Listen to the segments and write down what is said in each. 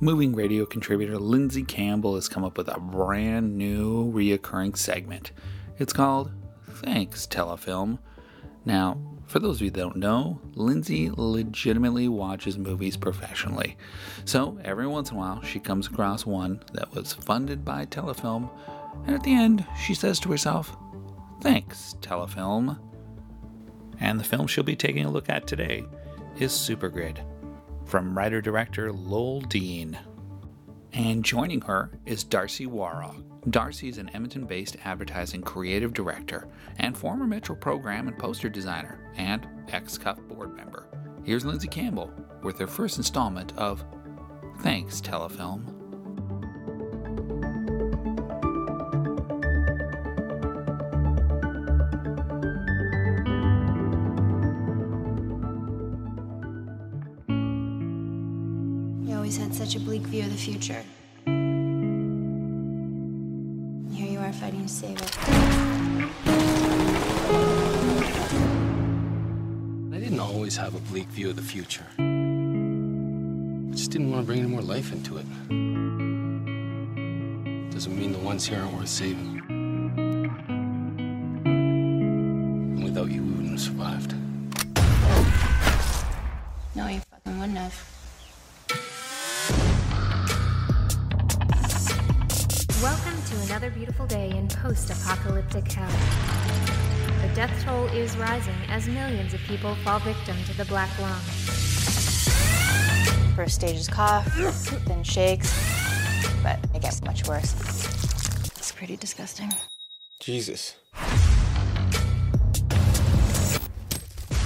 moving radio contributor Lindsay Campbell has come up with a brand new reoccurring segment. It's called Thanks Telefilm. Now, for those of you that don't know, Lindsay legitimately watches movies professionally. So every once in a while, she comes across one that was funded by Telefilm, and at the end, she says to herself, Thanks, Telefilm. And the film she'll be taking a look at today is Supergrid from writer director Lowell Dean. And joining her is Darcy Warog. Darcy is an Edmonton based advertising creative director and former Metro program and poster designer and ex Cuff board member. Here's Lindsay Campbell with her first installment of Thanks, Telefilm. Such a bleak view of the future. Here you are fighting to save it. I didn't always have a bleak view of the future. I just didn't want to bring any more life into it. Doesn't mean the ones here aren't worth saving. And without you, we wouldn't have survived. No, you fucking wouldn't have. Another beautiful day in post apocalyptic hell. The death toll is rising as millions of people fall victim to the black lung. First stage is cough, then shakes, but it gets much worse. It's pretty disgusting. Jesus.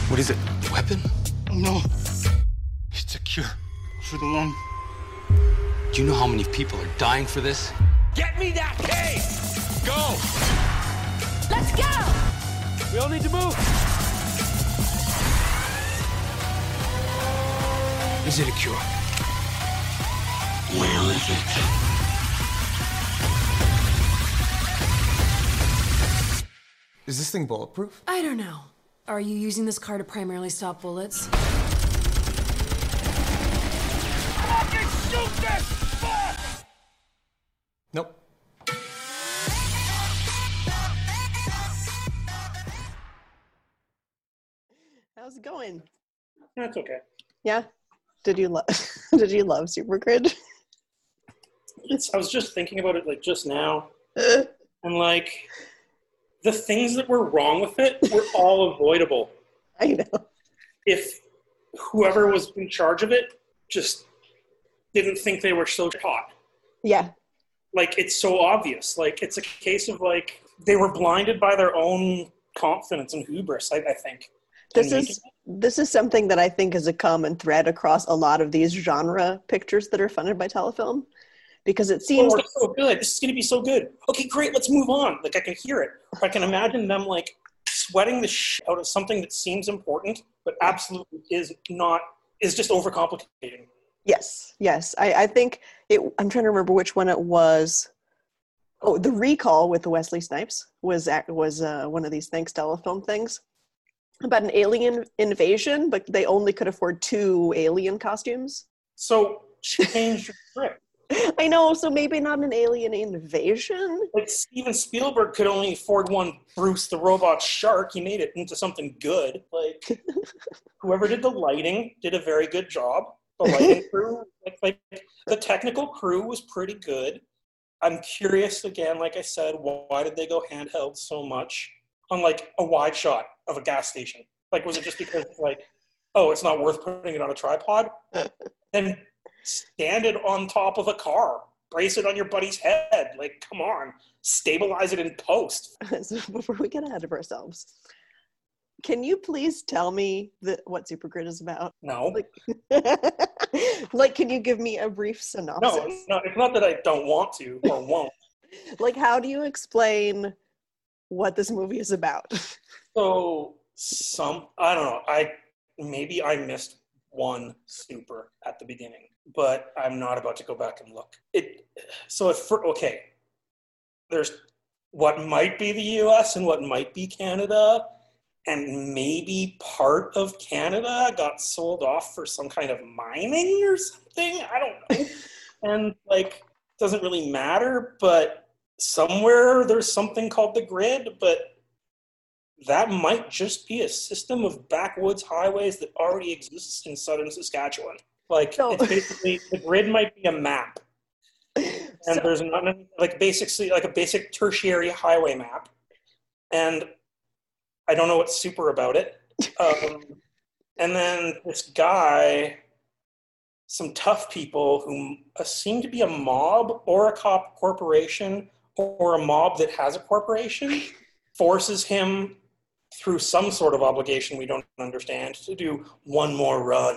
What is it? A weapon? No. It's a cure for the lung. Do you know how many people are dying for this? Get me that cave! Go! Let's go! We all need to move! Is it a cure? Where is it? Is this thing bulletproof? I don't know. Are you using this car to primarily stop bullets? It going? That's okay. Yeah. Did you love Did you love Supergrid? It's, I was just thinking about it like just now, uh. and like the things that were wrong with it were all avoidable. I know. If whoever was in charge of it just didn't think they were so hot. Yeah. Like it's so obvious. Like it's a case of like they were blinded by their own confidence and hubris. I, I think. This is this is something that I think is a common thread across a lot of these genre pictures that are funded by Telefilm, because it seems oh, so good. This is going to be so good. Okay, great. Let's move on. Like I can hear it. I can imagine them like sweating the shit out of something that seems important, but absolutely is not. Is just overcomplicating. Yes, yes. I, I think it. I'm trying to remember which one it was. Oh, the recall with the Wesley Snipes was was uh, one of these thanks telefilm things about an alien invasion, but they only could afford two alien costumes. So change your script. I know, so maybe not an alien invasion. Like Steven Spielberg could only afford one Bruce the Robot Shark. He made it into something good. Like whoever did the lighting did a very good job. The lighting crew, like, like the technical crew was pretty good. I'm curious again, like I said, why did they go handheld so much on like a wide shot of a gas station? Like was it just because like, oh, it's not worth putting it on a tripod? Then stand it on top of a car, brace it on your buddy's head. Like, come on, stabilize it in post. so before we get ahead of ourselves, can you please tell me the, what Supergrid is about? No. Like, like, can you give me a brief synopsis? No, not, it's not that I don't want to or won't. Like, how do you explain what this movie is about? So some I don't know. I maybe I missed one super at the beginning, but I'm not about to go back and look. It so if okay, there's what might be the U.S. and what might be Canada, and maybe part of Canada got sold off for some kind of mining or something. I don't know. and like doesn't really matter. But somewhere there's something called the grid, but that might just be a system of backwoods highways that already exists in southern Saskatchewan. Like So- it's basically the grid might be a map, and there's not like basically like a basic tertiary highway map, and I don't know what's super about it. Um, and then this guy, some tough people who uh, seem to be a mob or a cop corporation or a mob that has a corporation, forces him through some sort of obligation we don't understand to do one more run,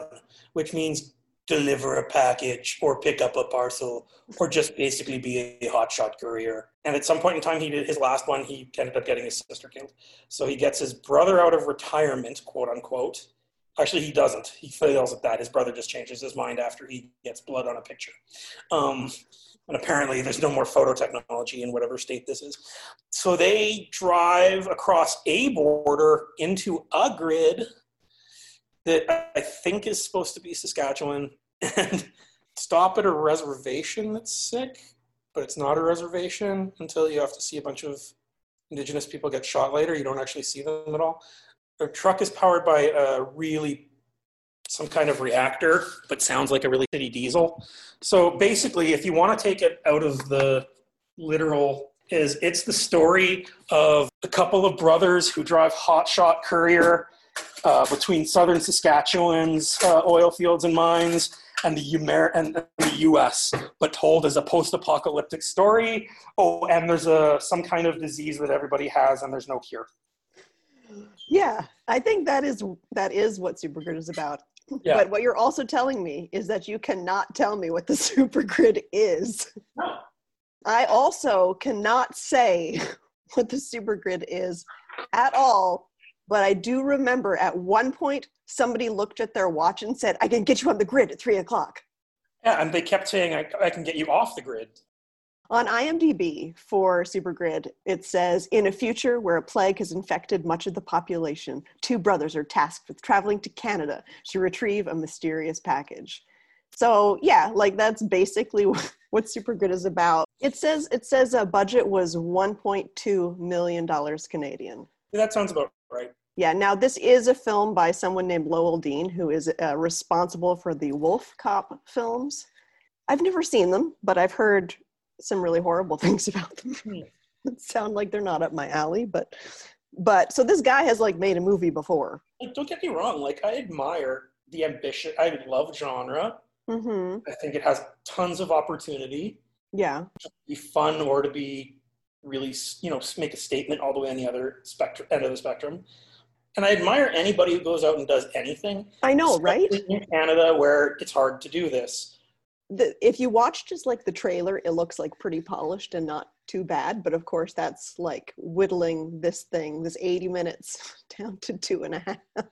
which means deliver a package or pick up a parcel or just basically be a hotshot courier. And at some point in time, he did his last one. He ended up getting his sister killed. So he gets his brother out of retirement, quote unquote. Actually, he doesn't. He fails at that. His brother just changes his mind after he gets blood on a picture. Um, and apparently, there's no more photo technology in whatever state this is. So they drive across a border into a grid that I think is supposed to be Saskatchewan and stop at a reservation that's sick, but it's not a reservation until you have to see a bunch of indigenous people get shot later. You don't actually see them at all. Their truck is powered by a really some kind of reactor, but sounds like a really shitty diesel. So basically, if you want to take it out of the literal, is it's the story of a couple of brothers who drive hotshot courier uh, between southern Saskatchewan's uh, oil fields and mines and the, Umer- and the U.S., but told as a post-apocalyptic story. Oh, and there's a some kind of disease that everybody has, and there's no cure. Yeah, I think that is that is what Supergrid is about. Yeah. But what you're also telling me is that you cannot tell me what the supergrid is. I also cannot say what the supergrid is at all. But I do remember at one point somebody looked at their watch and said, "I can get you on the grid at three o'clock." Yeah, and they kept saying, I, I can get you off the grid. On IMDb for Supergrid, it says In a future where a plague has infected much of the population, two brothers are tasked with traveling to Canada to retrieve a mysterious package. So, yeah, like that's basically what Supergrid is about. It says it says a budget was 1.2 million dollars Canadian. That sounds about right. Yeah, now this is a film by someone named Lowell Dean, who is uh, responsible for the Wolf Cop films. I've never seen them, but I've heard some really horrible things about them. that sound like they're not up my alley, but but so this guy has like made a movie before. Like, don't get me wrong. Like, I admire the ambition. I love genre. hmm I think it has tons of opportunity. Yeah, to be fun or to be really, you know, make a statement all the way on the other spectrum end of the spectrum. And I admire anybody who goes out and does anything. I know, right? In Canada, where it's hard to do this. The, if you watch just like the trailer, it looks like pretty polished and not too bad. But of course, that's like whittling this thing, this 80 minutes, down to two and a half.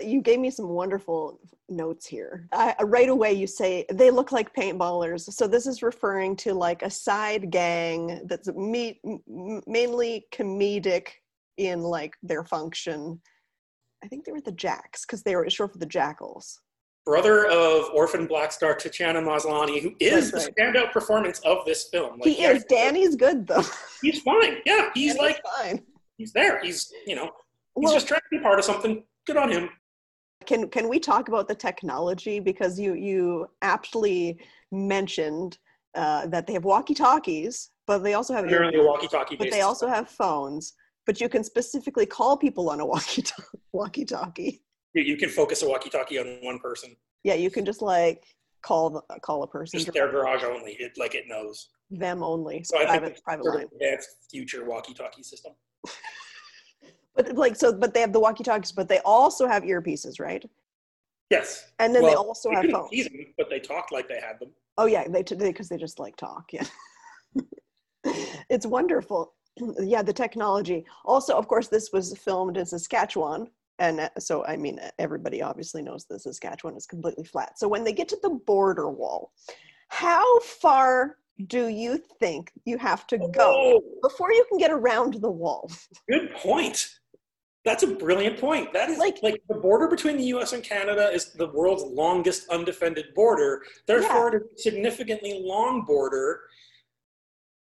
You gave me some wonderful notes here. I, uh, right away, you say they look like paintballers. So this is referring to like a side gang that's me, mainly comedic in like their function. I think they were the Jacks because they were short for the Jackals. Brother of orphan black star Tatiana Maslany, who is That's the standout performance of this film. Like, he is. Danny's good though. He's fine. Yeah, he's Danny's like fine. he's there. He's you know he's Well- just trying to be part of something. Good on him. Can can we talk about the technology because you you aptly mentioned uh, that they have walkie talkies, but they also have Primarily a walkie-talkie but they also have phones. But you can specifically call people on a walkie walkie talkie. You, you can focus a walkie-talkie on one person. Yeah, you can just like call call a person, Just their garage only. It like it knows. them only, So I private think private sort line. of advanced future walkie-talkie system. But like so, but they have the walkie talkies, but they also have earpieces, right? Yes. And then they also you have phones. them, but they talked like they had them. Oh yeah, they because they, just like talk. Yeah, it's wonderful. Yeah, the technology. Also, of course, this was filmed in Saskatchewan, and uh, so I mean, everybody obviously knows that Saskatchewan is completely flat. So when they get to the border wall, how far do you think you have to go Oh, before you can get around the wall? good point. That's a brilliant point. That is like, like the border between the U.S. and Canada is the world's longest undefended border. Therefore, yeah. it is a significantly long border,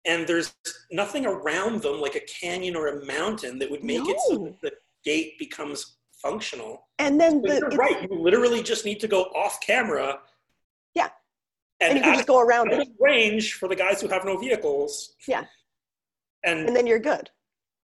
and there's nothing around them like a canyon or a mountain that would make no. it so that the gate becomes functional. And then the, you're right. You literally just need to go off camera. Yeah. And, and you can just go around it. Range for the guys who have no vehicles. Yeah. And and then you're good.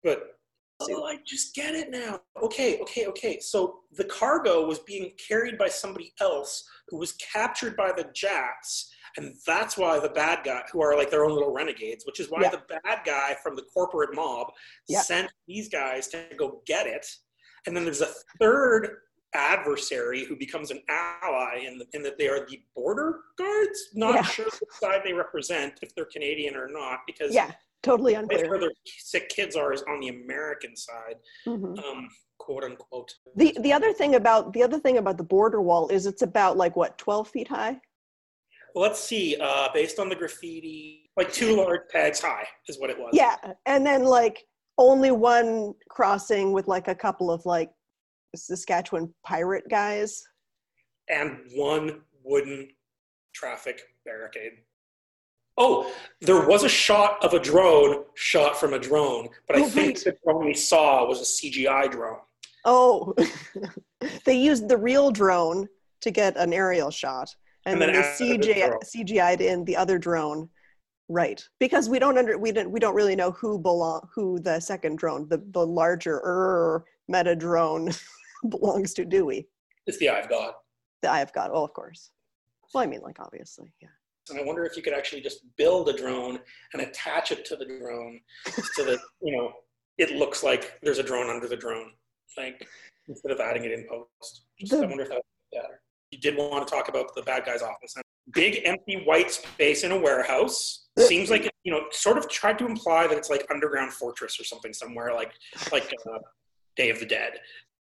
But oh, I just get it now. Okay, okay, okay. So the cargo was being carried by somebody else who was captured by the Jacks, and that's why the bad guy, who are like their own little renegades, which is why yeah. the bad guy from the corporate mob yeah. sent these guys to go get it. And then there's a third adversary who becomes an ally in, the, in that they are the border guards. Not yeah. sure which side they represent, if they're Canadian or not, because yeah, totally unclear. Where their sick kids are is on the American side, mm-hmm. um, quote unquote. The the other thing about the other thing about the border wall is it's about like what twelve feet high. Well, let's see. Uh, based on the graffiti, like two large pegs high is what it was. Yeah, and then like only one crossing with like a couple of like Saskatchewan pirate guys. And one wooden traffic barricade. Oh, there was a shot of a drone shot from a drone, but I oh, think right. the drone we saw was a CGI drone. Oh, they used the real drone to get an aerial shot, and, and then, then they CGI, CGI'd in the other drone Right, because we don't under we don't we don't really know who belong who the second drone, the the larger er, meta drone, belongs to, do we? It's the Eye of God. The Eye of God. Oh, of course. Well, I mean, like obviously, yeah. And I wonder if you could actually just build a drone and attach it to the drone, so that you know it looks like there's a drone under the drone, like instead of adding it in post. Just, the, I wonder if that would be better. You did want to talk about the bad guy's office big empty white space in a warehouse. Seems like you know, sort of tried to imply that it's like underground fortress or something somewhere, like like uh, Day of the Dead,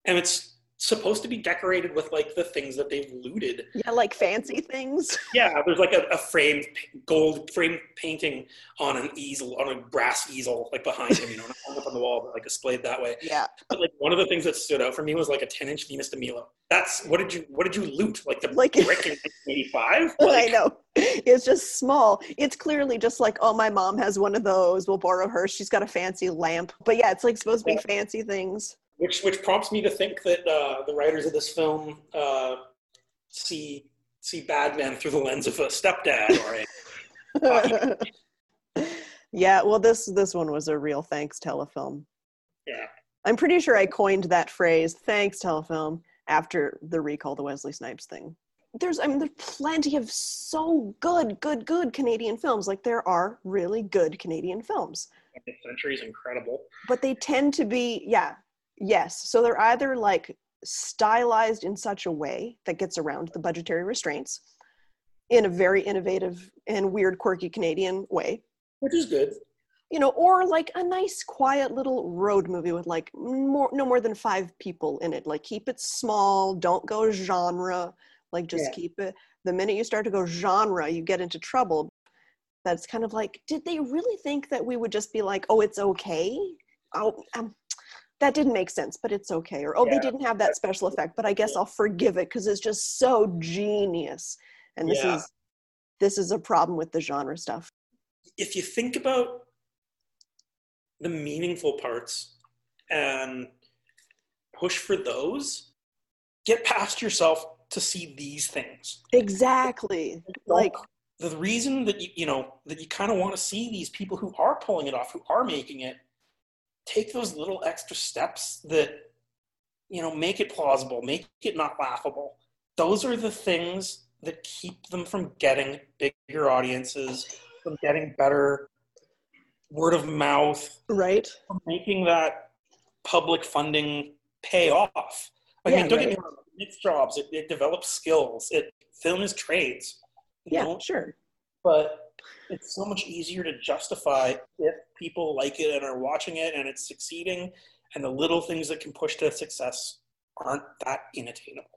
and it's supposed to be decorated with like the things that they've looted. Yeah, like fancy things. Yeah, there's like a, a framed gold frame painting on an easel, on a brass easel, like behind him, you know, not up on the wall, but like displayed that way. Yeah. But like one of the things that stood out for me was like a 10 inch Venus de Milo. That's what did you what did you loot? Like the like, brick in 1985? Like, I know. It's just small. It's clearly just like, oh, my mom has one of those. We'll borrow her. She's got a fancy lamp. But yeah, it's like supposed to be fancy things which which prompts me to think that uh, the writers of this film uh, see see Bagman through the lens of a stepdad or a. yeah, well, this this one was a real thanks telefilm. Yeah, I'm pretty sure I coined that phrase "thanks telefilm" after the recall the Wesley Snipes thing. There's, I mean, there's plenty of so good, good, good Canadian films. Like there are really good Canadian films. The Century is incredible. But they tend to be, yeah, Yes. So they're either like stylized in such a way that gets around the budgetary restraints in a very innovative and weird, quirky Canadian way. Which is good. You know, or like a nice, quiet little road movie with like more, no more than five people in it. Like keep it small, don't go genre. Like just yeah. keep it. The minute you start to go genre, you get into trouble. That's kind of like, did they really think that we would just be like, oh, it's okay? Oh, um, that didn't make sense, but it's okay. Or, oh, yeah. they didn't have that special effect, but I guess I'll forgive it because it's just so genius. And this yeah. is this is a problem with the genre stuff. If you think about the meaningful parts and push for those, get past yourself to see these things. Exactly. Like the reason that you you know that you kind of want to see these people who are pulling it off, who are making it take those little extra steps that you know make it plausible make it not laughable those are the things that keep them from getting bigger audiences from getting better word of mouth right from making that public funding pay off i yeah, mean don't right. get me wrong it's jobs it, it develops skills it film is trades yeah know? sure but it's so much easier to justify if people like it and are watching it and it's succeeding and the little things that can push to success aren't that inattainable